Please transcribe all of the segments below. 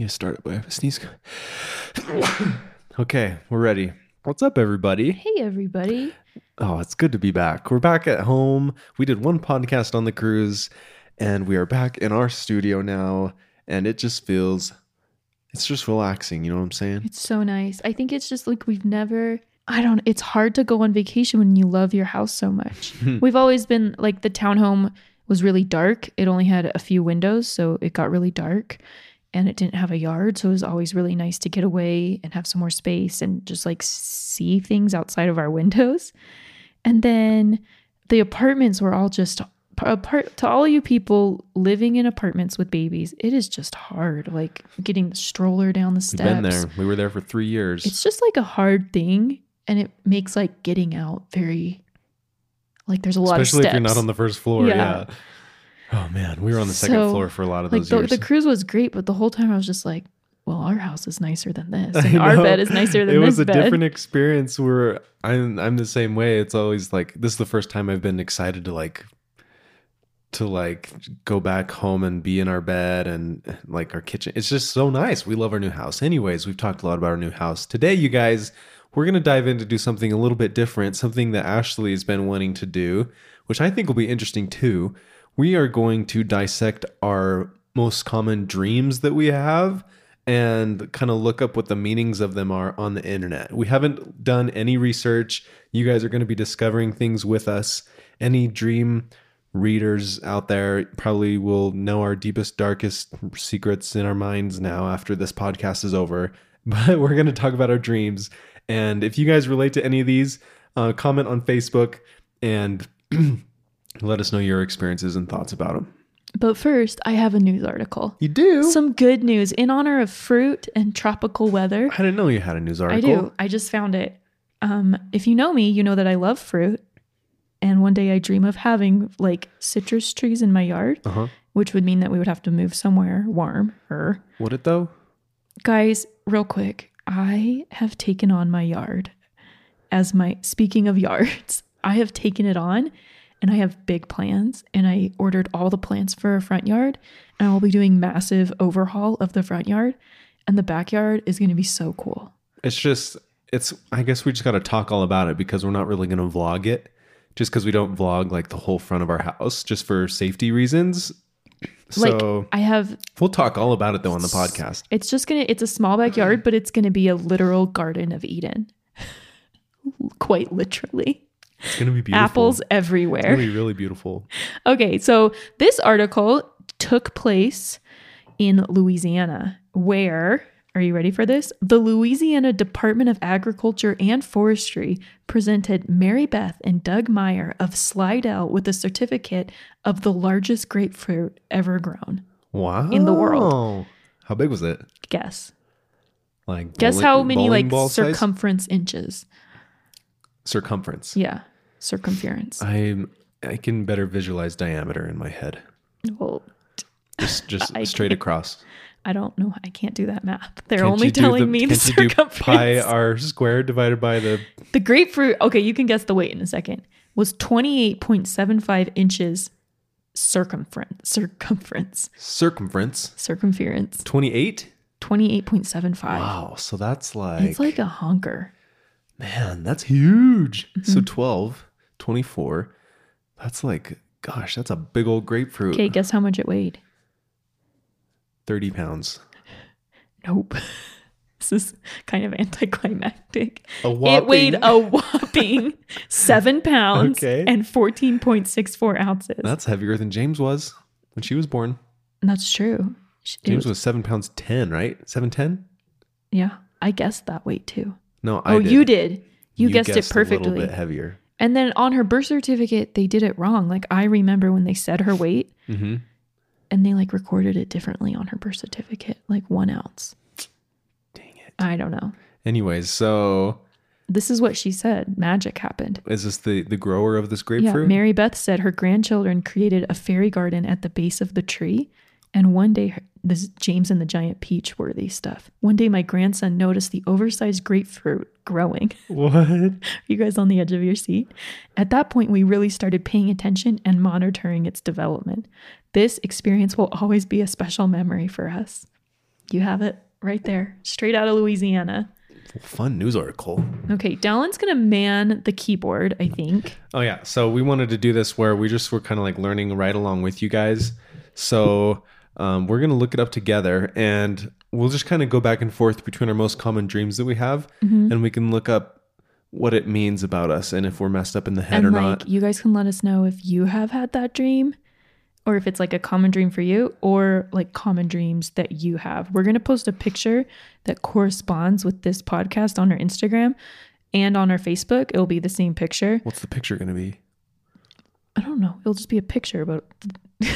need to start it by a sneeze. okay, we're ready. What's up, everybody? Hey, everybody. Oh, it's good to be back. We're back at home. We did one podcast on the cruise, and we are back in our studio now. And it just feels, it's just relaxing. You know what I'm saying? It's so nice. I think it's just like we've never, I don't, it's hard to go on vacation when you love your house so much. we've always been like the townhome was really dark. It only had a few windows, so it got really dark and it didn't have a yard. So it was always really nice to get away and have some more space and just like see things outside of our windows. And then the apartments were all just apart to all you people living in apartments with babies. It is just hard, like getting the stroller down the We've steps. been there. We were there for three years. It's just like a hard thing, and it makes like getting out very like there's a lot Especially of especially if you're not on the first floor. Yeah. Yeah. Oh man, we were on the second So, floor for a lot of like those the, years. the cruise was great, but the whole time I was just like, well, our house is nicer than this, and our bed is nicer than this. it was a bed. different experience where I'm I'm the same way. It's always like this is the first time I've been excited to like to like go back home and be in our bed and like our kitchen. It's just so nice. We love our new house. Anyways, we've talked a lot about our new house. Today, you guys, we're gonna dive in to do something a little bit different, something that Ashley has been wanting to do, which I think will be interesting too. We are going to dissect our most common dreams that we have and kind of look up what the meanings of them are on the internet. We haven't done any research. You guys are going to be discovering things with us. Any dream readers out there probably will know our deepest, darkest secrets in our minds now after this podcast is over. But we're going to talk about our dreams. And if you guys relate to any of these, uh, comment on Facebook and let us know your experiences and thoughts about them. But first, I have a news article. You do? Some good news in honor of fruit and tropical weather. I didn't know you had a news article. I do. I just found it. Um, if you know me, you know that I love fruit. And one day I dream of having like citrus trees in my yard, Uh huh. which would mean that we would have to move somewhere warmer. Would it though? Guys, real quick, I have taken on my yard as my speaking of yards, I have taken it on and I have big plans and I ordered all the plants for a front yard and I will be doing massive overhaul of the front yard and the backyard is going to be so cool. It's just, it's, I guess we just got to talk all about it because we're not really going to vlog it just because we don't vlog like the whole front of our house just for safety reasons. So like I have we'll talk all about it though on the podcast. it's just going to it's a small backyard but it's going to be a literal garden of Eden. Quite literally. It's going to be beautiful. Apples everywhere. It's going to be really beautiful. Okay, so this article took place in Louisiana, where, are you ready for this? The Louisiana Department of Agriculture and Forestry presented Mary Beth and Doug Meyer of Slidell with a certificate of the largest grapefruit ever grown. Wow. In the world. How big was it? Guess. Like Guess bowling- how many like ball size? circumference inches? Circumference. Yeah, circumference. I I can better visualize diameter in my head. well, Just just I straight across. I don't know. I can't do that math. They're Can't only telling the- me the circumference. pi r squared divided by the The grapefruit, okay, you can guess the weight in a second, was 28.75 inches circumference. Circumference. circumference. Circumference. 28? 28.75. Wow. So that's like, It's like a honker. Man, that's huge. Mm-hmm. So 12, 24. That's like, gosh, that's a big old grapefruit. Okay, guess how much it weighed? 30 pounds. Nope. This is kind of anticlimactic. A It weighed a whopping seven pounds Okay. and 14.64 ounces. That's heavier than James was when she was born. That's true. James was- was seven pounds 10, right? 710? yeah, I guessed that weight too. No, I oh, did. you did. You, guessed, it A perfectly. little bit heavier. And then on her birth certificate, they did it wrong. Like I remember when they said her weight hmm and they like recorded it differently on her birth certificate, like one ounce. Dang it. I don't know. Anyways, so This is what she said. Magic happened. is this the, the grower of this grapefruit? Yeah. grapefruit? Mary Beth said her grandchildren created a fairy garden at the base of the tree. And one day, her- this James and the giant peach worthy stuff. One day, my grandson noticed the oversized grapefruit growing. what? Are you guys on the edge of your seat? At that point, we really started paying attention and monitoring its development. This experience will always be a special memory for us. You have it right there, straight out of Louisiana. Fun news article. Okay, Dallin's gonna man the keyboard, I think. Oh yeah. So we wanted to do this where we just were kind of like learning right along with you guys. So um, we're gonna look it up together, and we'll just kind of go back and forth between our most common dreams that we have, Mm-hmm. and we can look up what it means about us and if we're messed up in the head and or like not. you guys can let us know if you have had that dream or if it's like a common dream for you or like common dreams that you have. We're going to post a picture that corresponds with this podcast on our Instagram and on our Facebook. It'll be the same picture. What's the picture gonna be? I don't know. It'll just be a picture but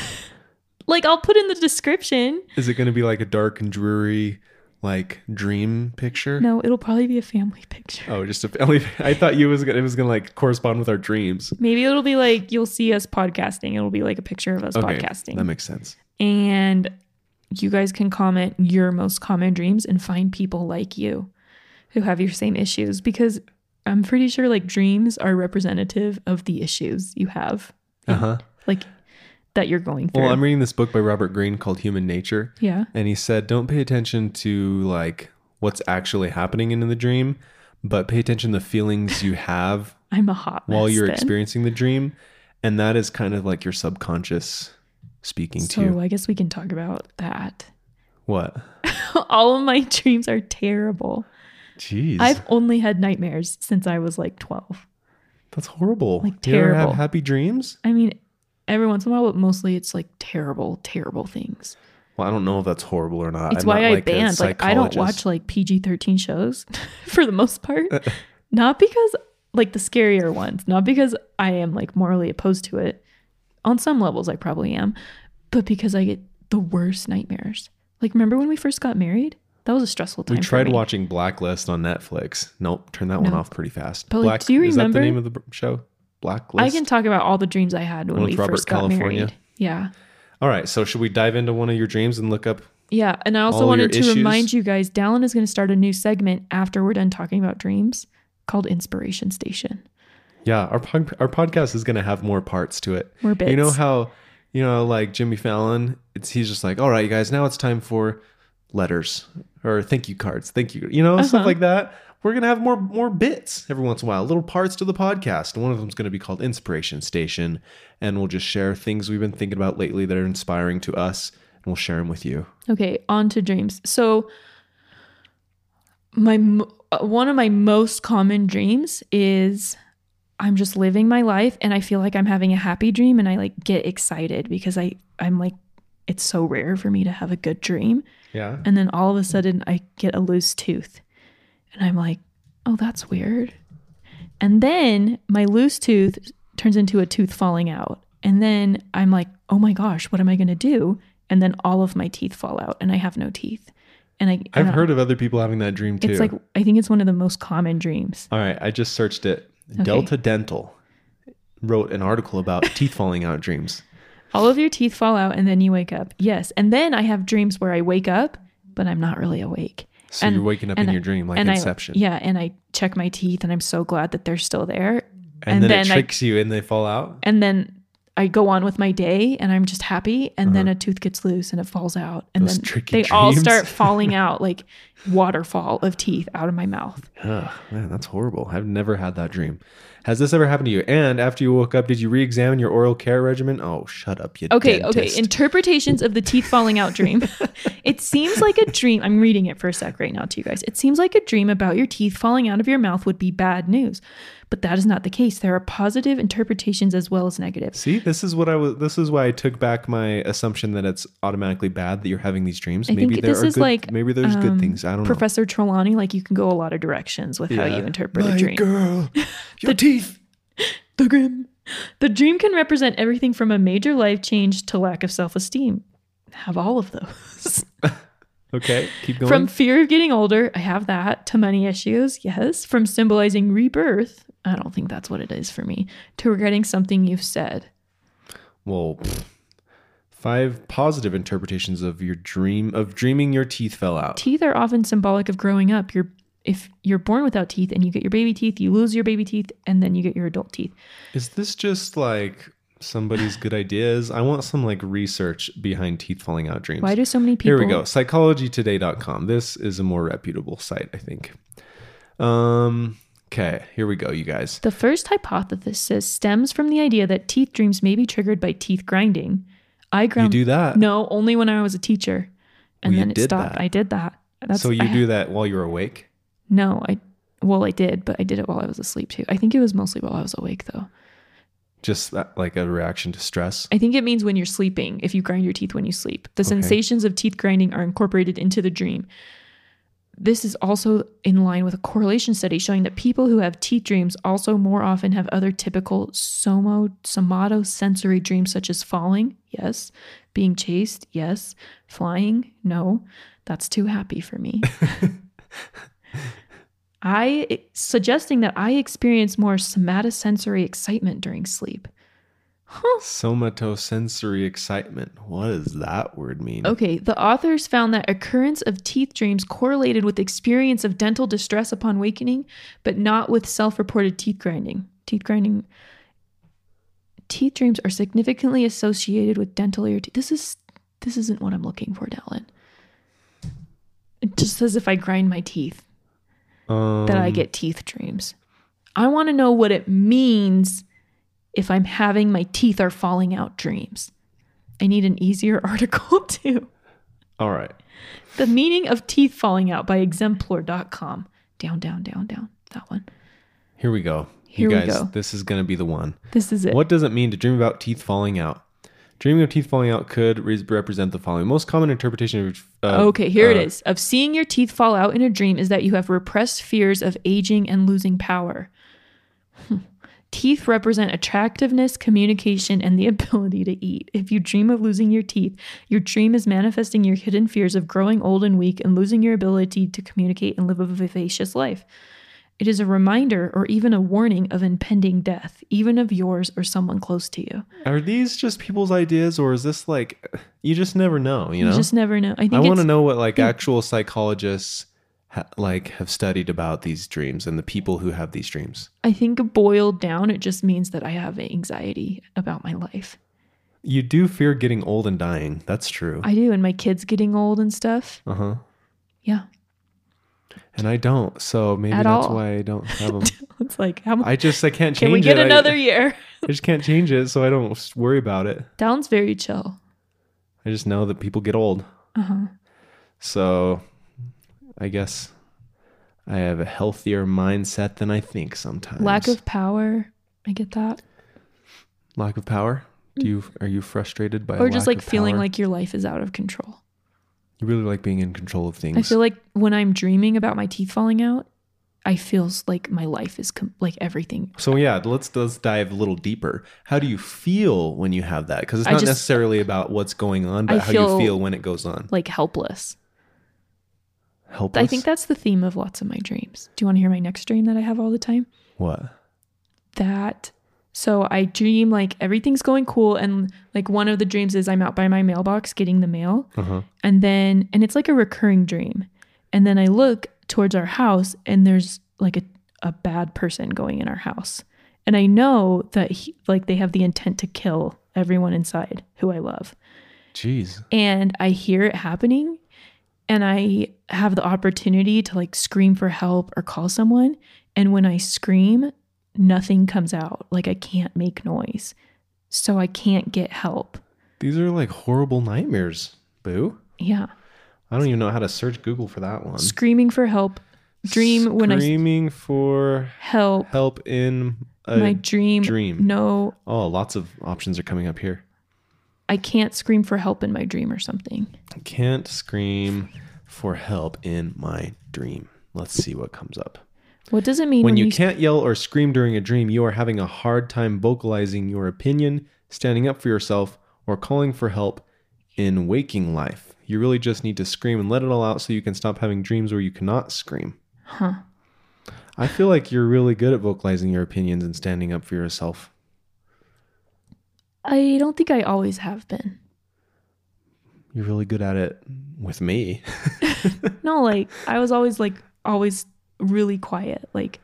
like I'll put in the description. Is it gonna be like a dark and dreary like dream picture? No, it'll probably be a family picture. Oh, just a family. I thought you was gonna, it was gonna like correspond with our dreams. Maybe it'll be like you'll see us podcasting. It'll be like a picture of us Okay, podcasting. that makes sense. and you guys can comment your most common dreams and find people like you who have your same issues because I'm pretty sure like dreams are representative of the issues you have, Uh huh. like that you're going through. Well, I'm reading this book by Robert Greene called Human Nature, yeah. and he said, "Don't pay attention to like what's actually happening in the dream, but pay attention to the feelings you have I'm a hot while you're then. experiencing the dream, and that is kind of like your subconscious speaking to you. So. I guess we can talk about that. What? All of my dreams are terrible. Jeez, I've only had nightmares since I was like 12. that's horrible. like, You ever have terrible. happy dreams? I mean, every once in a while, but mostly it's like terrible, terrible things. Well, I don't know if that's horrible or not. It's I'm why not I like banned. Like I don't watch like PG thirteen shows for the most part. not because like the scarier ones, not because I am like morally opposed to it. On some levels, I probably am, but because I get the worst nightmares. Like remember when we first got married? That was a stressful time. We tried watching Blacklist on Netflix. Nope, turn that one off pretty fast. But, like, Black, do you Is that remember- the name of the show? Blacklist. I can talk about all the dreams I had when we Robert first got California? married. Yeah. All right, so should we dive into one of your dreams and look up? Yeah, and I also all wanted to issues. remind you guys, Dallin is going to start a new segment after we're done talking about dreams called Inspiration Station. Yeah, our pod, our podcast is going to have more parts to it. More bits. You know how you know like Jimmy Fallon, it's he's just like, "All right, you guys, now it's time for letters or thank you cards. Thank you." You know, stuff Uh-huh. like that. We're going to have more more bits every once in a while, little parts to the podcast. And one of them's going to be called Inspiration Station, and we'll just share things we've been thinking about lately that are inspiring to us, and we'll share them with you. Okay, on to dreams. So my uh, one of my most common dreams is I'm just living my life and I feel like I'm having a happy dream and I like get excited because I I'm like it's so rare for me to have a good dream Yeah. and then all of a sudden I get a loose tooth and I'm like, "Oh, that's weird." And then my loose tooth turns into a tooth falling out. And then I'm like, "Oh my gosh, what am I going to do?" And then all of my teeth fall out and I have no teeth. And I I've and I- heard of other people having that dream too. it's like I think it's one of the most common dreams. All right, I just searched it. Delta Dental wrote an article about teeth falling out dreams. All of your teeth fall out and then you wake up. Yes. And then I have dreams where I wake up, but I'm not really awake. So And- you're waking up in I- your dream like Inception. I, yeah, and I check my teeth and I'm so glad that they're still there. and, then, it I- tricks you and they fall out. and then I go on with my day and I'm just happy and then a tooth gets loose and it falls out and Uh-huh. Those then they all start falling out like waterfall of teeth out of my mouth. Ugh, man, that's horrible. I've never had that dream. Has this ever happened to you? And after you woke up, did you re-examine your oral care regimen? Oh, shut up, you Okay, dentist. okay. Interpretations of the teeth falling out dream. it seems like a dream. I'm reading it for a sec right now to you guys. It seems like a dream about your teeth falling out of your mouth would be bad news. But that is not the case. There are positive interpretations as well as negative. See, this is what I was. This is why I took back my assumption that it's automatically bad that you're having these dreams. I maybe think there this are is good, like maybe there's um, good things. I don't know. Professor Trelawney, like you can go a lot of directions with how you interpret My a dream. girl, your teeth. The grim. The dream can represent everything from a major life change to lack of self esteem. Have all of those. Okay, keep going. from fear of getting older, I have that, to money issues, yes. From symbolizing rebirth, I don't think that's what it is for me, to regretting something you've said. well, pfft. five positive interpretations of your dream of dreaming your teeth fell out. Teeth are often symbolic of growing up. You're if you're born without teeth and you get your baby teeth, you lose your baby teeth, and then you get your adult teeth. Is this just like somebody's good ideas. I want some like research behind teeth falling out dreams. Why do so many people? Here we go. Psychologytoday.com. This is a more reputable site, I think. Um, okay, here we go, you guys. The first hypothesis stems from the idea that teeth dreams may be triggered by teeth grinding. I You ground. do that. No, only when I was a teacher, and Well, then it stopped. that. I did that. That's so you I- do that while you're awake? No, I. Well, I did, but I did it while I was asleep too. I think it was mostly while I was awake, though. Just that, like a reaction to stress? I think it means when you're sleeping, if you grind your teeth when you sleep. The Okay. sensations of teeth grinding are incorporated into the dream. This is also in line with a correlation study showing that people who have teeth dreams also more often have other typical somo somatosensory dreams such as falling, yes, being chased, yes, flying, no. That's too happy for me. I suggesting that I experience more somatosensory excitement during sleep. Somatosensory excitement. What does that word mean? Okay, the authors found that occurrence of teeth dreams correlated with experience of dental distress upon wakening, but not with self-reported teeth grinding. Teeth grinding teeth dreams are significantly associated with dental irritation. This is this isn't what I'm looking for, Dylan. It just says if I grind my teeth Um, that I get teeth dreams. I want to know what it means if I'm having my teeth are falling out dreams. I need an easier article too. All right. The meaning of teeth falling out by exemplore.com. Down, down, down, down. That one. Here we go. Here you we go. this is going to be the one. This is it. What does it mean to dream about teeth falling out? Dreaming of teeth falling out could re- represent the following. Most common interpretation of. of, Okay, here it uh, is. Of seeing your teeth fall out in a dream is that you have repressed fears of aging and losing power. Hmm. Teeth represent attractiveness, communication, and the ability to eat. If you dream of losing your teeth, your dream is manifesting your hidden fears of growing old and weak and losing your ability to communicate and live a vivacious life. It is a reminder or even a warning of impending death, even of yours or someone close to you. Are these just people's ideas, or is this like you just never know? You You, know, just never know. I think I want to know what like actual psychologists ha- like have studied about these dreams and the people who have these dreams. I think boiled down, it just means that I have anxiety about my life. You do fear getting old and dying. That's true. I do, and my kids getting old and stuff. Uh huh. Yeah, And I don't. So maybe At that's all. why I don't have them. it's like how much? I just I can't change can we get it. I- another year? I just can't change it, so I don't worry about it. Down's very chill. I just know that people get old. Uh huh. So I guess I have a healthier mindset than I think sometimes. Lack of power. I get that, lack of power. Do you are you frustrated by or just like feeling power? like your life is out of control. You really like being in control of things? I feel like when I'm dreaming about my teeth falling out, I feel like my life is com- like everything. so yeah, let's let's dive a little deeper. How do you feel when you have that? Because it's I not just- necessarily about what's going on, but I how you feel when it goes on. Like helpless. Helpless. I think that's the theme of lots of my dreams. Do you want to hear my next dream that I have all the time? what. that so I dream like everything's going cool and like one of the dreams is I'm out by my mailbox getting the mail Uh huh. and then and it's like a recurring dream. And then I look towards our house and there's like a, a bad person going in our house. And I know that he, like they have the intent to kill everyone inside who I love. Jeez. And I hear it happening and I have the opportunity to like scream for help or call someone. And when I scream, nothing comes out. Like I can't make noise. So I can't get help. These are like horrible nightmares, Boo. Yeah. I don't even know how to search Google for that one. Screaming for help. Dream when I screaming for help. help in my dream. dream. No, Oh, lots of options are coming up here. I can't scream for help in my dream or something. I can't scream for help in my dream. Let's see what comes up. What does it mean When when, you you, can't yell or scream during a dream, you are having a hard time vocalizing your opinion, standing up for yourself, or calling for help in waking life. You really just need to scream and let it all out so you can stop having dreams where you cannot scream. Huh. I feel like you're really good at vocalizing your opinions and standing up for yourself. I don't think I always have been. You're really good at it with me. No, like I was always like always really quiet, like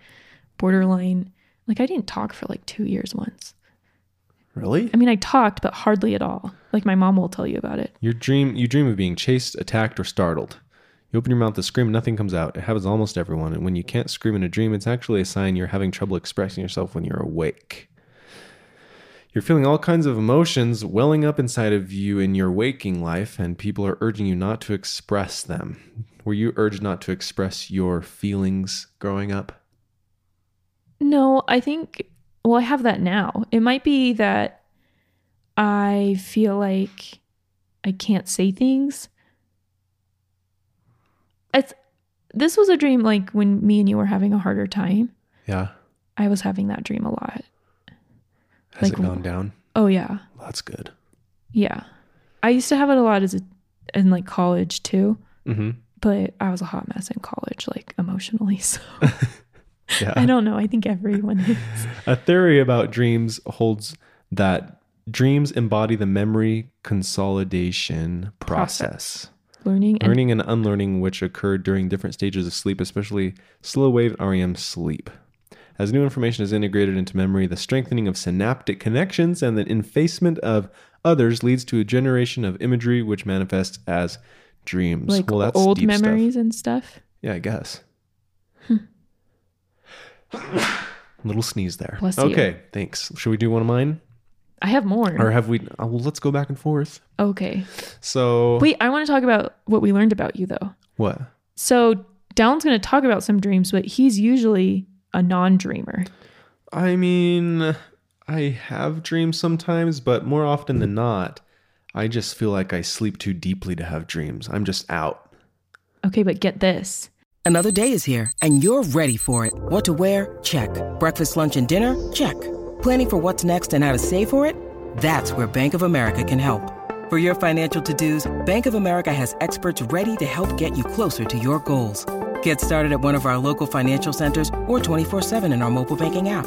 borderline. Like I didn't talk for like two years once. Really? I mean, I talked, but hardly at all. Like my mom will tell you about it. Your dream you dream of being chased, attacked, or startled. You open your mouth to scream, nothing comes out. It happens almost everyone. And when you can't scream in a dream, it's actually a sign you're having trouble expressing yourself when you're awake. You're feeling all kinds of emotions welling up inside of you in your waking life, and people are urging you not to express them. Were you urged not to express your feelings growing up? No, I think, well, I have that now. It might be that I feel like I can't say things. It's, this was a dream like when me and you were having a harder time. Yeah. I was having that dream a lot. Has Like- it gone down? Oh, yeah. Well, that's good. Yeah. I used to have it a lot as a, in like college too, Mm-hmm. But I was a hot mess in college, like emotionally. So Yeah. I don't know. I think everyone is. A theory about dreams holds that dreams embody the memory consolidation process. Learning and Learning and unlearning, which occurred during different stages of sleep, especially slow wave REM sleep. As new information is integrated into memory, the strengthening of synaptic connections and the effacement of others leads to a generation of imagery which manifests as dreams. like well, that's old deep stuff. memories and stuff. Yeah, I guess. Hmm. Little sneeze there. Bless you. okay, thanks. Should we do one of mine, I have more. or have we? Oh, well, let's go back and forth. Okay. So Wait, I want to talk about what we learned about you though. what? So Dallin's going to talk about some dreams, but he's usually a non-dreamer. I mean, I have dreams sometimes, but more often than not, I just feel like I sleep too deeply to have dreams. I'm just out. Okay, but get this. Another day is here, and you're ready for it. What to wear? Check. Breakfast, lunch, and dinner? Check. Planning for what's next and how to save for it? That's where Bank of America can help. For your financial to-dos, Bank of America has experts ready to help get you closer to your goals. Get started at one of our local financial centers or 24-7 in our mobile banking app.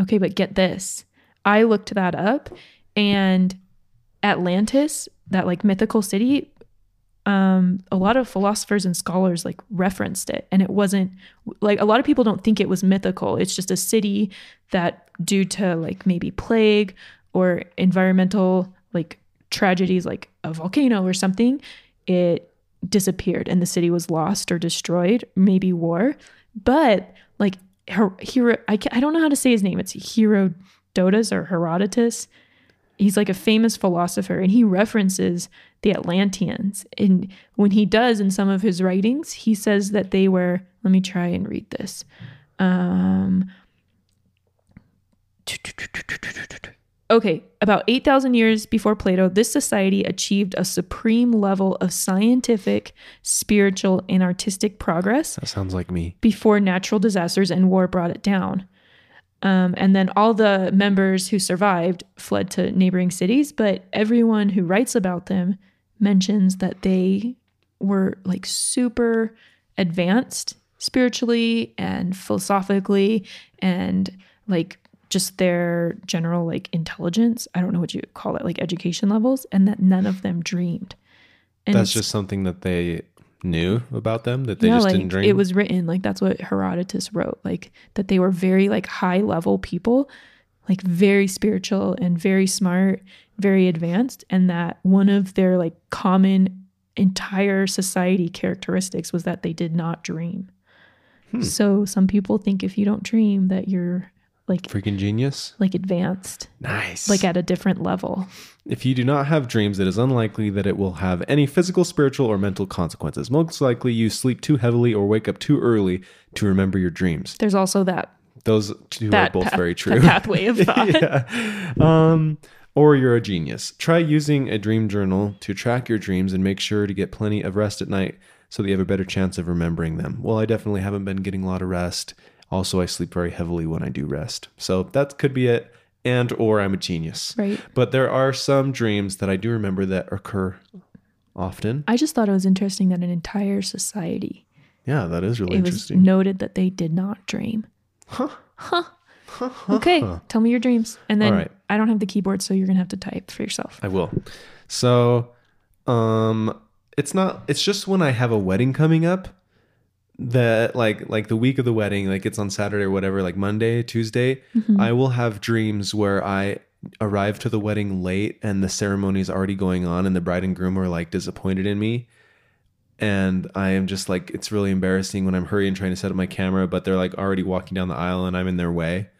Okay, but get this. I looked that up and Atlantis, that like mythical city, um, a lot of philosophers and scholars like referenced it. And it wasn't like a lot of people don't think it was mythical. It's just a city that, due to like maybe plague or environmental like tragedies like a volcano or something, it disappeared and the city was lost or destroyed, maybe war. But like Hero, I, I don't know how to say his name. It's Herodotus or Herodotus. He's like a famous philosopher and he references the Atlanteans. And when he does in some of his writings, he says that they were, let me try and read this. Um, Okay, about 8,000 years before Plato, this society achieved a supreme level of scientific, spiritual, and artistic progress That sounds like me. before natural disasters and war brought it down. Um, and then all the members who survived fled to neighboring cities, but everyone who writes about them mentions that they were like super advanced spiritually and philosophically and like just their general like intelligence. I don't know what you call it, like education levels, and that none of them dreamed. And That's just something that they knew about them that they yeah, just like didn't dream. it was written like that's what Herodotus wrote, like that they were very like high level people, like very spiritual and very smart, very advanced, and that one of their like common entire society characteristics was that they did not dream. Hmm. So some people think if you don't dream that you're like freaking genius. like advanced, Nice. like at a different level. If you do not have dreams, it is unlikely that it will have any physical, spiritual, or mental consequences. Most likely, you sleep too heavily or wake up too early to remember your dreams. There's also that Those two that are both path- very true. pathway of thought. yeah. Um, or you're a genius. Try using a dream journal to track your dreams and make sure to get plenty of rest at night so that you have a better chance of remembering them. Well, I definitely haven't been getting a lot of rest. Also, I sleep very heavily when I do rest. So that could be it. And or I'm a genius. Right. But there are some dreams that I do remember that occur often. I just thought it was interesting that an entire society Yeah, that is really it was interesting. noted that they did not dream. Huh. Huh. huh. Okay, tell me your dreams, and then right. I don't have the keyboard, so you're gonna have to type for yourself. I will. So, um, it's not. It's just when I have a wedding coming up that like like the week of the wedding, like it's on Saturday or whatever, like Monday, Tuesday, mm-hmm. I will have dreams where I arrive to the wedding late and the ceremony is already going on and the bride and groom are like disappointed in me. And I am just like, it's really embarrassing when I'm hurrying trying to set up my camera, but they're like already walking down the aisle and I'm in their way.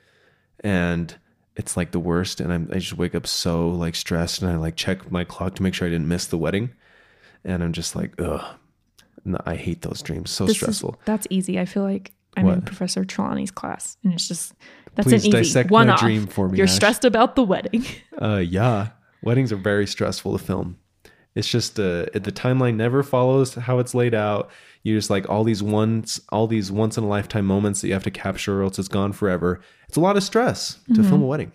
And it's like the worst and I'm, i just wake up so like stressed and i like check my clock to make sure i didn't miss the wedding. And i'm just like ugh no, i hate those dreams so This is- stressful that's easy. I feel like I'm in Professor Trelawney's class, and it's just that's Please an easy dissect one my off. dream for me, You're Ash. stressed about the wedding. uh yeah weddings are very stressful to film it's just uh the timeline never follows how it's laid out you just like all these once all these once in a lifetime moments that you have to capture or else it's gone forever it's a lot of stress to film a wedding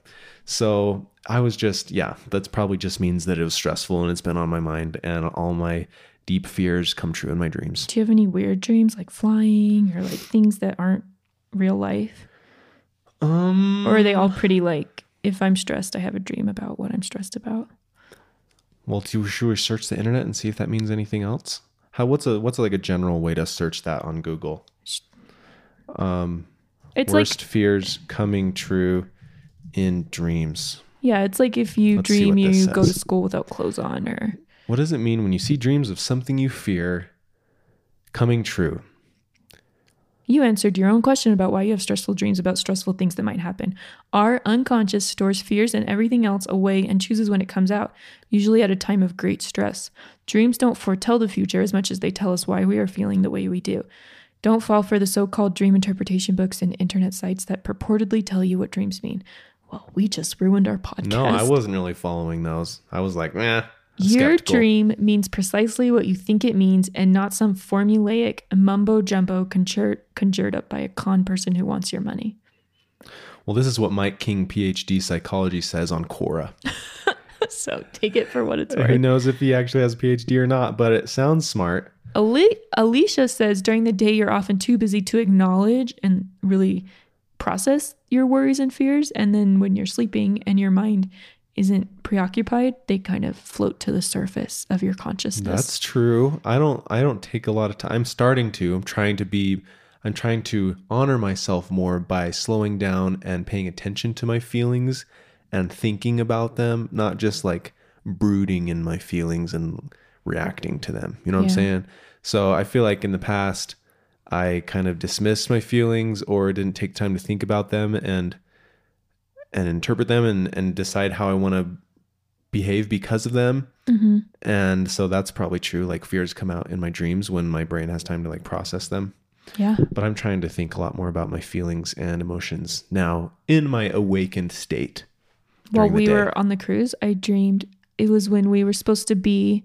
so i was just yeah that's probably just means that it was stressful and it's been on my mind and all my deep fears come true in my dreams Do you have any weird dreams, like flying or like things that aren't real life, um or are they all pretty like? If I'm stressed, I have a dream about what I'm stressed about. well do, should we search the internet and see if that means anything else how what's a what's like a general way to search that on google Um It's worst like fears coming true in dreams. yeah, it's like if you Let's dream you go to school without clothes on, or What does it mean when you see dreams of something you fear coming true? You answered your own question about why you have stressful dreams about stressful things that might happen. Our unconscious stores fears and everything else away and chooses when it comes out, usually at a time of great stress. Dreams don't foretell the future as much as they tell us why we are feeling the way we do. Don't fall for the so called dream interpretation books and internet sites that purportedly tell you what dreams mean. Well, we just ruined our podcast. No, I wasn't really following those. I was like, eh. Your skeptical. dream means precisely what you think it means and not some formulaic mumbo jumbo conjured, conjured up by a con person who wants your money. Well, this is what Mike King, PhD psychology, says on Quora. So take it for what it's Who worth. knows if he actually has a PhD or not, but it sounds smart. Ali- Alicia says during the day you're often too busy to acknowledge and really process your worries and fears. And then when you're sleeping and your mind isn't preoccupied, they kind of float to the surface of your consciousness. That's true. I don't I don't take a lot of time. I'm starting to. I'm trying to be I'm trying to honor myself more by slowing down and paying attention to my feelings and thinking about them, not just like brooding in my feelings and reacting to them. You know what Yeah. I'm saying? So I feel like in the past I kind of dismissed my feelings or didn't take time to think about them and and interpret them and, and decide how I want to behave because of them. hmm And so that's probably true. Like fears come out in my dreams when my brain has time to like process them. Yeah. But I'm trying to think a lot more about my feelings and emotions now in my awakened state. While we day. were on the cruise, I dreamed it was when we were supposed to be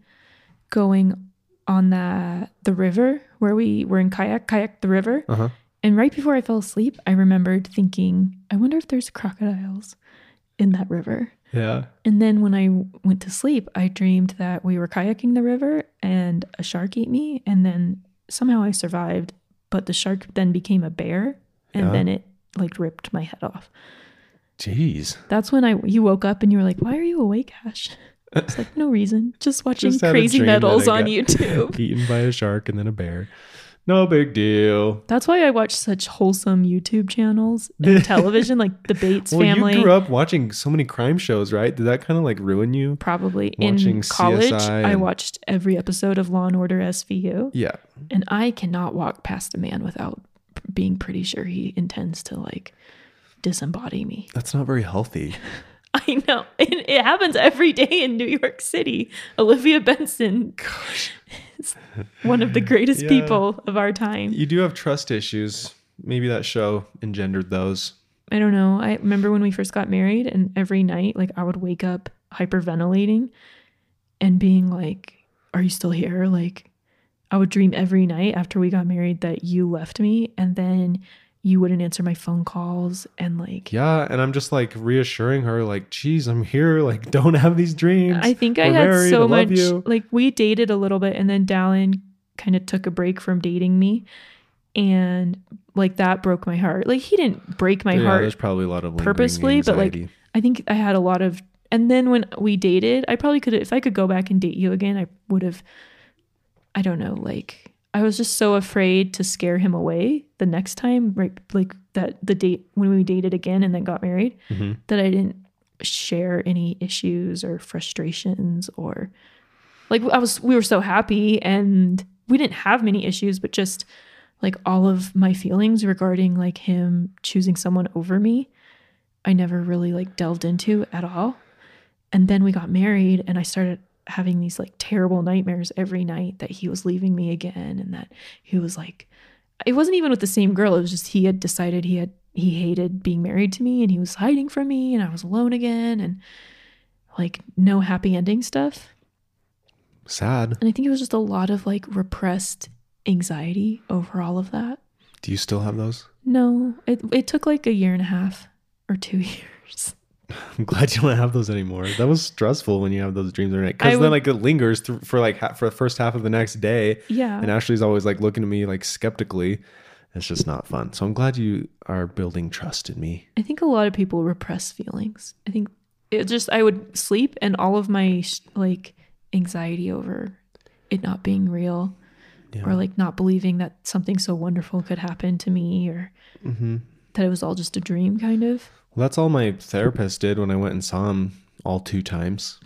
going on the the river where we were in kayak, kayak the river. Uh-huh. And right before I fell asleep, I remembered thinking, I wonder if there's crocodiles in that river. Yeah. And then when I went to sleep, I dreamed that we were kayaking the river and a shark ate me. And then somehow I survived, but the shark then became a bear and Yeah. then it like ripped my head off. Jeez. That's when I you woke up and you were like, "Why are you awake, Ash?" It's like no reason, just watching Just crazy medals on YouTube. Eaten by a shark and then a bear. No big deal. That's why I watch such wholesome YouTube channels and television, like the Bates Well, family. you grew up watching so many crime shows, right? Did that kind of like ruin you? Probably watching in college, CSI I watched every episode of Law and Order SVU, Yeah. and I cannot walk past a man without being pretty sure he intends to like disembody me. That's not very healthy. I know. It, it happens every day in New York City. Olivia Benson Gosh. is one of the greatest Yeah. people of our time. You do have trust issues. Maybe that show engendered those. I don't know. I remember when we first got married, and every night, like I would wake up hyperventilating and being like, Are you still here? Like, I would dream every night after we got married that you left me and then you wouldn't answer my phone calls and like Yeah, and I'm just like reassuring her, like, geez, I'm here. Like, don't have these dreams. I think I We're had married, so love much you. like we dated a little bit and then Dallin kind of took a break from dating me and like that broke my heart. Like he didn't break my yeah, heart there's probably a lot of purposefully, but like. I think I had a lot of and then when we dated, I probably could if I could go back and date you again, I would have I don't know, like I was just so afraid to scare him away the next time, right? Like that the date when we dated again and then got married, Mhm. that I didn't share any issues or frustrations or like I was we were so happy and we didn't have many issues, but just like all of my feelings regarding like him choosing someone over me, I never really like delved into at all. And then we got married and I started having these like terrible nightmares every night that he was leaving me again and that he was like it wasn't even with the same girl, it was just he had decided he had he hated being married to me and he was hiding from me and I was alone again and like no happy ending stuff. sad. And I think it was just a lot of like repressed anxiety over all of that. Do you still have those? No, it it took like a year and a half or two years. I'm glad you don't have those anymore. That was stressful when you have those dreams every night. Because then, like, it lingers through, for like ha- for the first half of the next day. Yeah. And Ashley's always like looking at me like skeptically. It's just not fun. So I'm glad you are building trust in me. I think a lot of people repress feelings. I think it just I would sleep and all of my sh- like anxiety over it not being real Yeah. or like not believing that something so wonderful could happen to me or Mm-hmm. That it was all just a dream kind of. Well, that's all my therapist did when I went and saw him all two times.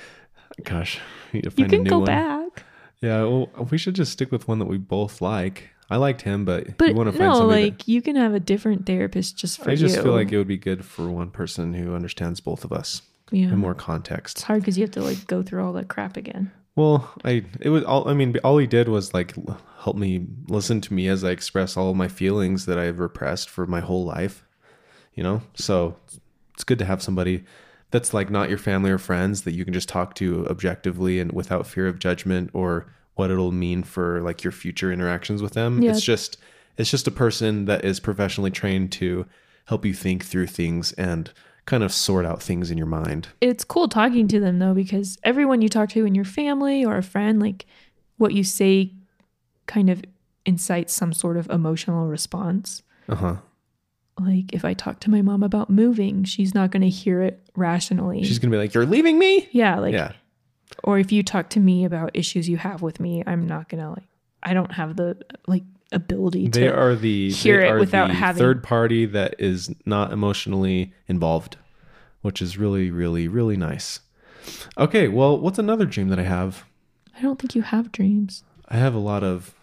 Gosh, I need to You can go one. back. Yeah, well, we should just stick with one that we both like. I liked him, but, But you want to find no, somebody like you can have a different therapist just that for I just you. feel like it would be good for one person who understands both of us yeah. in more context. It's hard because you have to like go through all that crap again. Well, I it was all. I mean, all he did was like help me listen to me as I express all of my feelings that I've repressed for my whole life. You know, so it's good to have somebody that's like not your family or friends that you can just talk to objectively and without fear of judgment or what it'll mean for like your future interactions with them. Yeah. It's just it's just a person that is professionally trained to help you think through things and kind of sort out things in your mind. It's cool talking to them though because everyone you talk to in your family or a friend, like what you say kind of incites some sort of emotional response. Uh huh. Like if I talk to my mom about moving, she's not going to hear it rationally. She's gonna be like, "You're leaving me." yeah, like yeah. or if you talk to me about issues you have with me, I'm not going to like I don't have the like ability They to are the hear it are without the having- third party that is not emotionally involved, which is really, really, really nice. Okay, well, what's another dream that I have? I don't think you have dreams. I have a lot of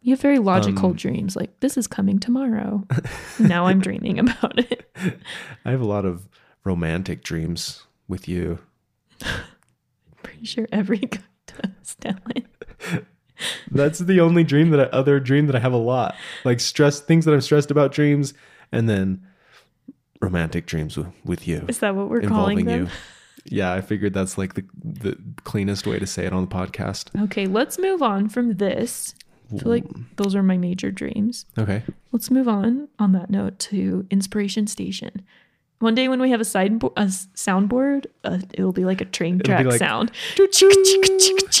You have very logical Um, dreams like this is coming tomorrow. now I'm dreaming about it. I have a lot of romantic dreams with you. Pretty sure every guy does, Dylan. That's the only dream that I, other dream that I have a lot. Like stress things that I'm stressed about dreams and then romantic dreams with, with you. Is that what we're calling them? you. Yeah, I figured that's like the the cleanest way to say it on the podcast. Okay, let's move on from this. I feel like those are my major dreams. Okay. Let's move on on that note to Inspiration Station. One day when we have a sideboard, a s- soundboard, uh, it'll be like a train It'll track like, sound.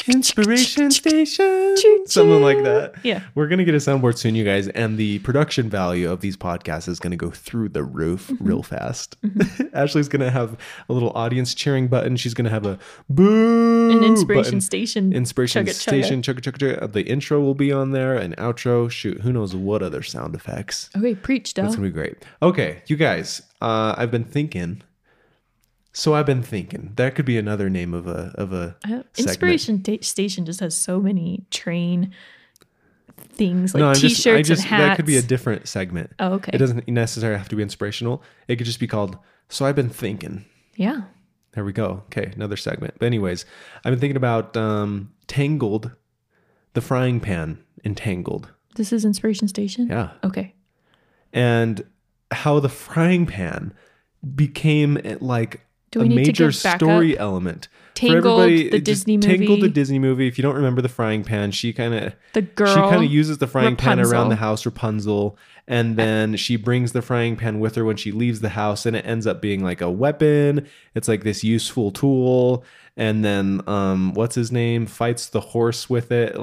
Inspiration Station. Something like that. Yeah. We're going to get a soundboard soon, you guys. And the production value of these podcasts is going to go through the roof Mm-hmm. real fast. Ashley's going to have a little audience cheering button. She's going to have a boo. An Inspiration button. Station. Inspiration chugga. Station. Chugga, chugga, chugga. The intro will be on there, an outro. Shoot, who knows what other sound effects. Okay, preach, Del. That's gonna be great. Okay, you guys, uh, I've been thinking. So I've been thinking that could be another name of a of a segment. Inspiration Ta- Station just has so many train things like no, I'm t-shirts just, I just and hats. that could be a different segment. Oh, okay. It doesn't necessarily have to be inspirational. It could just be called. So I've been thinking. yeah. There we go. Okay, another segment. But anyways, I've been thinking about um, Tangled, the frying pan entangled. This is Inspiration Station? Yeah. Okay. and how the frying pan became eh, like a we need to major story up? element. Tangled, the Disney Tangled, the. Disney movie. If you don't remember the frying pan, she kind of The girl. she kind of uses the frying pan around the house, Rapunzel, and then she brings the frying pan with her when she leaves the house, and it ends up being like a weapon. It's like this useful tool. And then, um, what's his name? Fights the horse with it.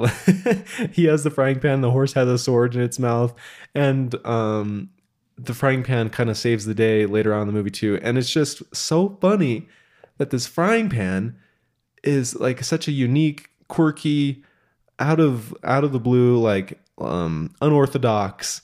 he has the frying pan. The horse has a sword in its mouth, and um, the frying pan kind of saves the day later on in the movie too. And it's just so funny that this frying pan is like such a unique, quirky, out of out of the blue, like um, unorthodox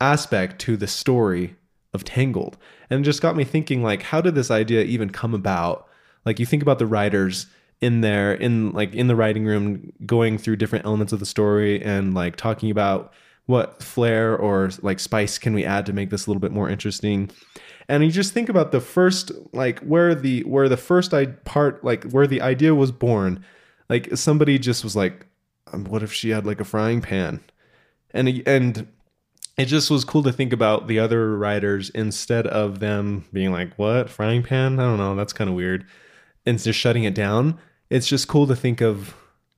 aspect to the story of Tangled, and it just got me thinking, like, how did this idea even come about? Like, you think about the writers in there, in like in the writing room, going through different elements of the story and like talking about what flair or like spice can we add to make this a little bit more interesting? And you just think about the first like where the where the first I part like where the idea was born. Like somebody just was like um, what if she had like a frying pan? And and it just was cool to think about the other writers instead of them being like what? Frying pan? I don't know. That's kind of weird. And just shutting it down it's just cool to think of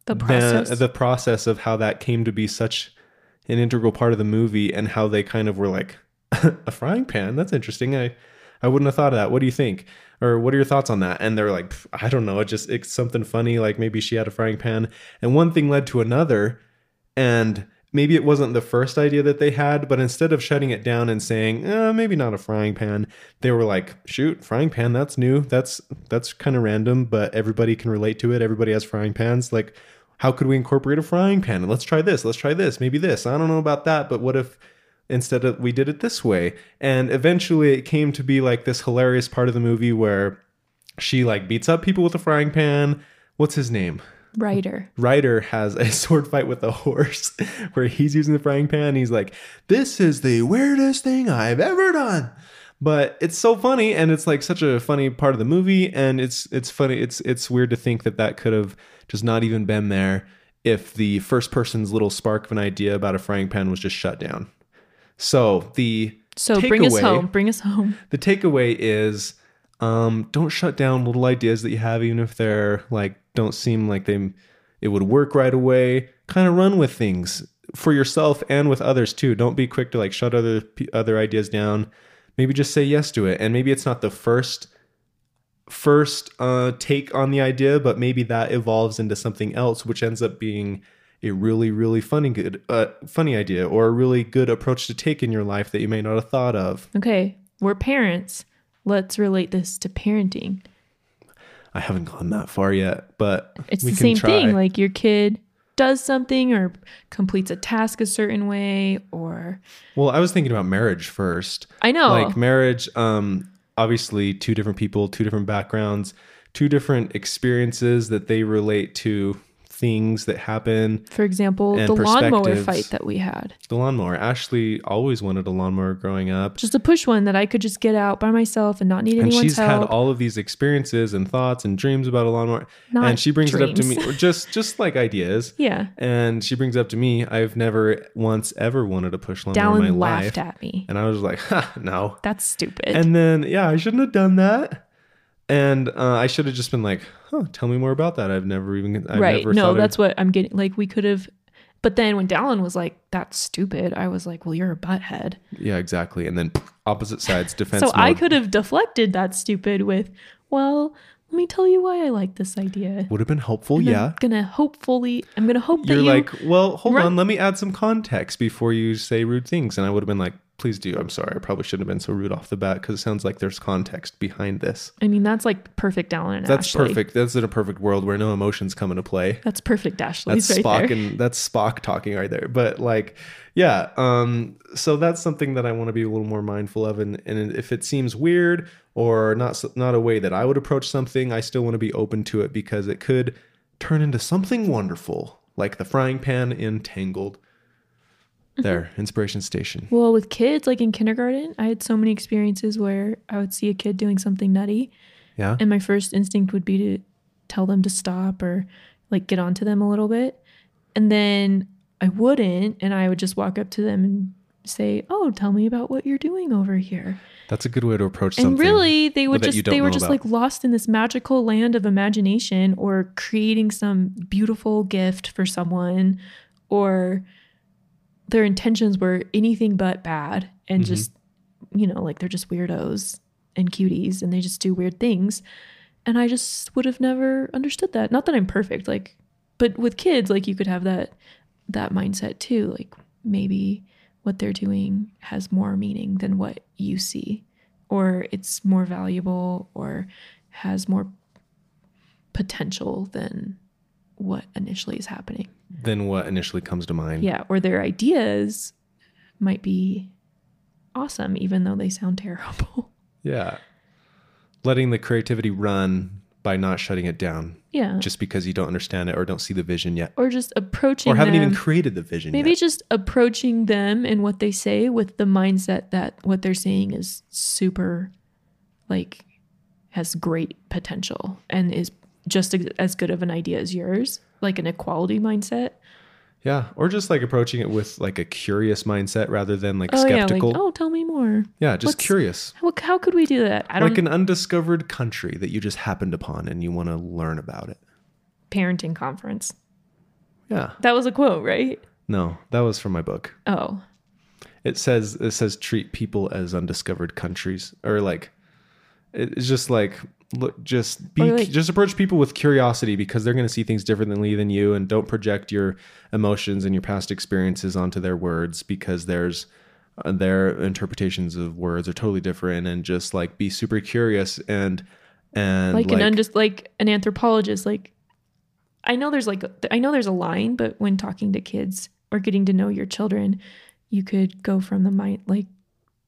The process. the process of how that came to be such an integral part of the movie and how they kind of were like a frying pan? That's interesting. I i wouldn't have thought of that. What do you think? Or what are your thoughts on that? And they're like i don't know. It just it's something funny. Like maybe she had a frying pan. And one thing led to another and maybe it wasn't the first idea that they had but instead of shutting it down and saying uh, maybe not a frying pan they were like shoot frying pan that's new. That's that's kind of random but everybody can relate to it. Everybody has frying pans. Like how could we incorporate a frying pan let's try this let's try this maybe this i don't know about that but what if instead of we did it this way and eventually it came to be like this hilarious part of the movie where she like beats up people with a frying pan what's his name Rider. Rider has a sword fight with a horse where he's using the frying pan. He's like, This is the weirdest thing I've ever done. But it's so funny and it's like such a funny part of the movie and it's it's funny it's it's weird to think that that could have just not even been there if the first person's little spark of an idea about a frying pan was just shut down. So the So bring us home. Bring us home. the takeaway is um, don't shut down little ideas that you have even if they're like don't seem like they it would work right away kind of run with things for yourself and with others too don't be quick to like shut other other ideas down maybe just say yes to it and maybe it's not the first first uh, take on the idea but maybe that evolves into something else which ends up being a really really funny good uh, funny idea or a really good approach to take in your life that you may not have thought of Okay. We're parents. Let's relate this to parenting. I haven't gone that far yet, but It's the same try. thing. Like your kid does something or completes a task a certain way or well, I was thinking about marriage first. I know. Like marriage, um, obviously two different people, two different backgrounds, two different experiences that they relate to things that happen. for example, the lawnmower fight that we had. The lawnmower. Ashley always wanted a lawnmower growing up. Just a push one that I could just get out by myself and not need and anyone's she's had all of these experiences and thoughts and dreams about a lawnmower. Not and she brings it up to me, or just just like ideas. yeah. And she brings it up to me. I've never once ever wanted a push lawnmower in Dallin my laughed life. at me. And I was like, ha, no. That's stupid. And then, yeah, I shouldn't have done that. And uh, I should have just been like, huh, tell me more about that. I've never even, I've right. never No, that's of, what I'm getting. Like we could have. But then when Dallin was like, "That's stupid," I was like, "Well, you're a butthead." yeah, exactly. And then opposite sides, defense. so I could have deflected that stupid with, "Well, let me tell you why I like this idea." Would have been helpful, And yeah. I'm gonna hopefully. I'm gonna hope that You're like, well, hold Right. on, let me add some context before you say rude things. And I would have been like, please do. I'm sorry. I probably shouldn't have been so rude off the bat because it sounds like there's context behind this. I mean, that's like perfect Dallin and That's Ashley. perfect. That's in a perfect world where no emotions come into play. That's perfect Ashley's that's right Spock there. and that's Spock talking right there. But like, yeah. Um, so that's something that I want to be a little more mindful of. And, and if it seems weird or not not a way that I would approach something, I still want to be open to it because it could turn into something wonderful, like the frying pan in Tangled. Mm-hmm. There, inspiration station. Well, with kids, like in kindergarten, I had so many experiences where I would see a kid doing something nutty, Yeah. and my first instinct would be to tell them to stop or like get onto them a little bit. And then I wouldn't, and I would just walk up to them and say, "Oh, tell me about what you're doing over here." That's a good way to approach something. And really, they would just they were just about. like lost in this magical land of imagination or creating some beautiful gift for someone or their intentions were anything but bad and Mm-hmm. just you know, like they're just weirdos and cuties and they just do weird things. And I just would have never understood that. Not that I'm perfect, like but with kids like you could have that that mindset too, like maybe what they're doing has more meaning than what you see or it's more valuable or has more potential than what initially is happening. Than what initially comes to mind. Yeah, or their ideas might be awesome even though they sound terrible. Yeah. Letting the creativity run by not shutting it down yeah. just because you don't understand it or don't see the vision yet. or just approaching Or haven't them, even created the vision maybe yet. just approaching them and what they say with the mindset that what they're saying is super like has great potential and is just as- as good of an idea as yours like an equality mindset Yeah. Or just like approaching it with like a curious mindset rather than like oh skeptical. yeah like oh tell me more yeah, just what's- curious. how, how could we do that i don't Like an undiscovered country that you just happened upon and you want to learn about it. parenting conference Yeah. that was a quote right No, that was from my book. oh It says it says treat people as undiscovered countries or like it's just like look just be like- just approach people with curiosity because they're going to see things differently than you and don't project your emotions and your past experiences onto their words because there's uh, their interpretations of words are totally different and just like be super curious and and like, an undis- like an anthropologist like i know there's like i know there's a line but when talking to kids or getting to know your children you could go from the mind like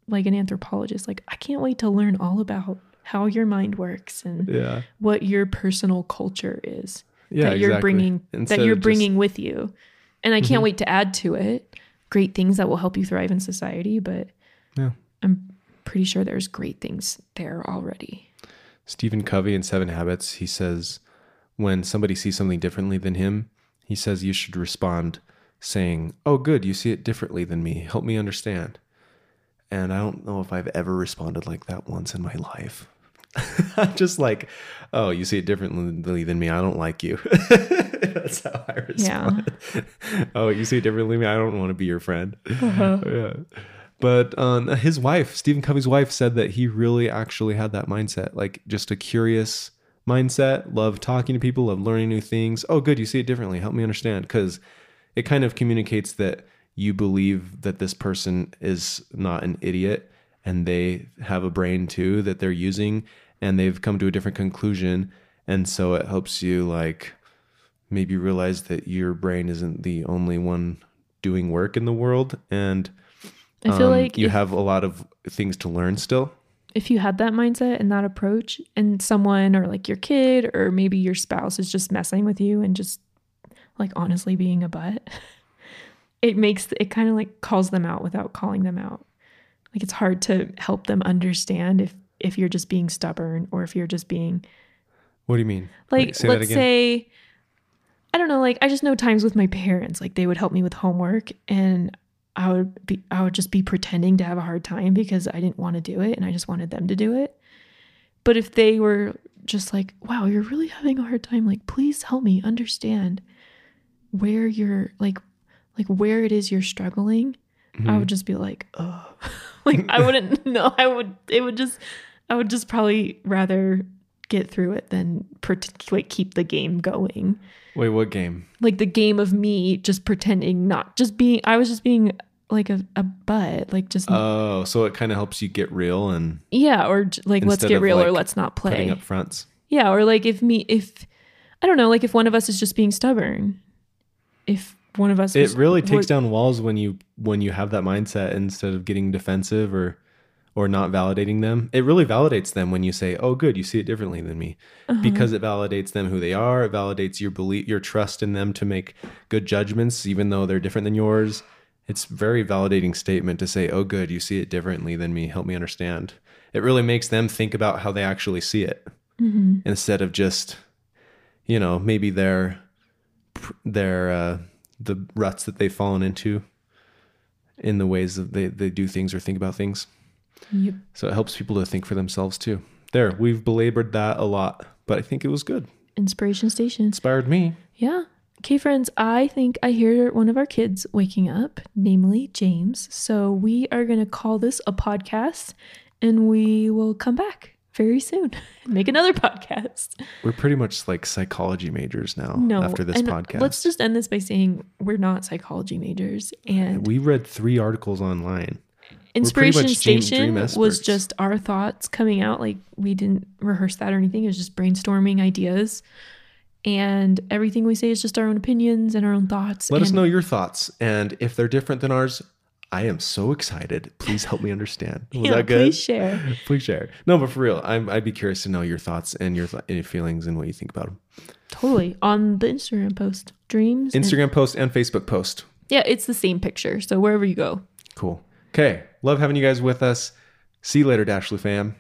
like an anthropologist like i can't wait to learn all about how your mind works and yeah what your personal culture is yeah that you're exactly. bringing Instead that you're of just- bringing with you and i can't Mhm. wait to add to it great things that will help you thrive in society but Yeah. i'm pretty sure there's great things there already Stephen Covey in Seven Habits, he says, when somebody sees something differently than him, he says you should respond saying, Oh, good, you see it differently than me. Help me understand. And I don't know if I've ever responded like that once in my life. I'm just like, Oh, you see it differently than me. I don't like you. That's how I respond. Yeah. oh, you see it differently than me. I don't want to be your friend. yeah. But um, his wife, Stephen Covey's wife, said that he really actually had that mindset, like just a curious mindset, love talking to people, love learning new things. Oh, good, you see it differently. Help me understand, because it kind of communicates that you believe that this person is not an idiot and they have a brain too that they're using, and they've come to a different conclusion, and so it helps you like maybe realize that your brain isn't the only one doing work in the world. And i feel um, like you if- have a lot of things to learn still. if you had that mindset and that approach and someone or like your kid or maybe your spouse is just messing with you and just like honestly being a butt it makes it kind of like calls them out without calling them out. Like it's hard to help them understand if if you're just being stubborn or if you're just being What do you mean? like say that let's again. say i don't know like i just know times with my parents like they would help me with homework and i would be i would just be pretending to have a hard time because i didn't want to do it and i just wanted them to do it but if they were just like wow you're really having a hard time like please help me understand where you're like like where it is you're struggling i Mhm. would just be like oh like i wouldn't know i would it would just i would just probably rather get through it than like keep the game going Wait, what game? like the game of me just pretending not just being i was just being like a, a butt like just Oh, so it kind of helps you get real and yeah or like let's get real or let's not play putting up fronts. yeah or like if me if i don't know like if one of us is just being stubborn if one of us It was- really takes was- down walls when you when you have that mindset instead of getting defensive or or not validating them. It really validates them when you say, "Oh, good, you see it differently than me," Uh-huh. because it validates them who they are. It validates your belief, your trust in them to make good judgments, even though they're different than yours. It's very validating statement to say, "Oh, good, you see it differently than me. Help me understand." It really makes them think about how they actually see it Mhm. instead of just, you know, maybe their their uh, the ruts that they've fallen into in the ways that they, they do things or think about things. Yep. So it helps people to think for themselves too. There, we've belabored that a lot, but I think it was good. Inspiration Station. Inspired me. Yeah. Okay, friends, I think I hear one of our kids waking up, namely James. So we are going to call this a podcast and we will come back very soon and make another podcast. We're pretty much like psychology majors now No. after this and podcast. Let's just end this by saying we're not psychology majors uh, and we read three articles online. Inspiration dream- Station dream was just our thoughts coming out. Like we didn't rehearse that or anything. It was just brainstorming ideas. And everything we say is just our own opinions and our own thoughts. Let us know your thoughts. And if they're different than ours, I am so excited. Please help me understand. Was Yeah, that good? Please share. Please share. No, but for real, I'm, I'd be curious to know your thoughts and your th- any feelings and what you think about them. Totally. On the Instagram post. Dreams. and- Instagram post and Facebook post. yeah, it's the same picture. So wherever you go. Cool. Okay. Love having you guys with us. See you later, Dashley fam.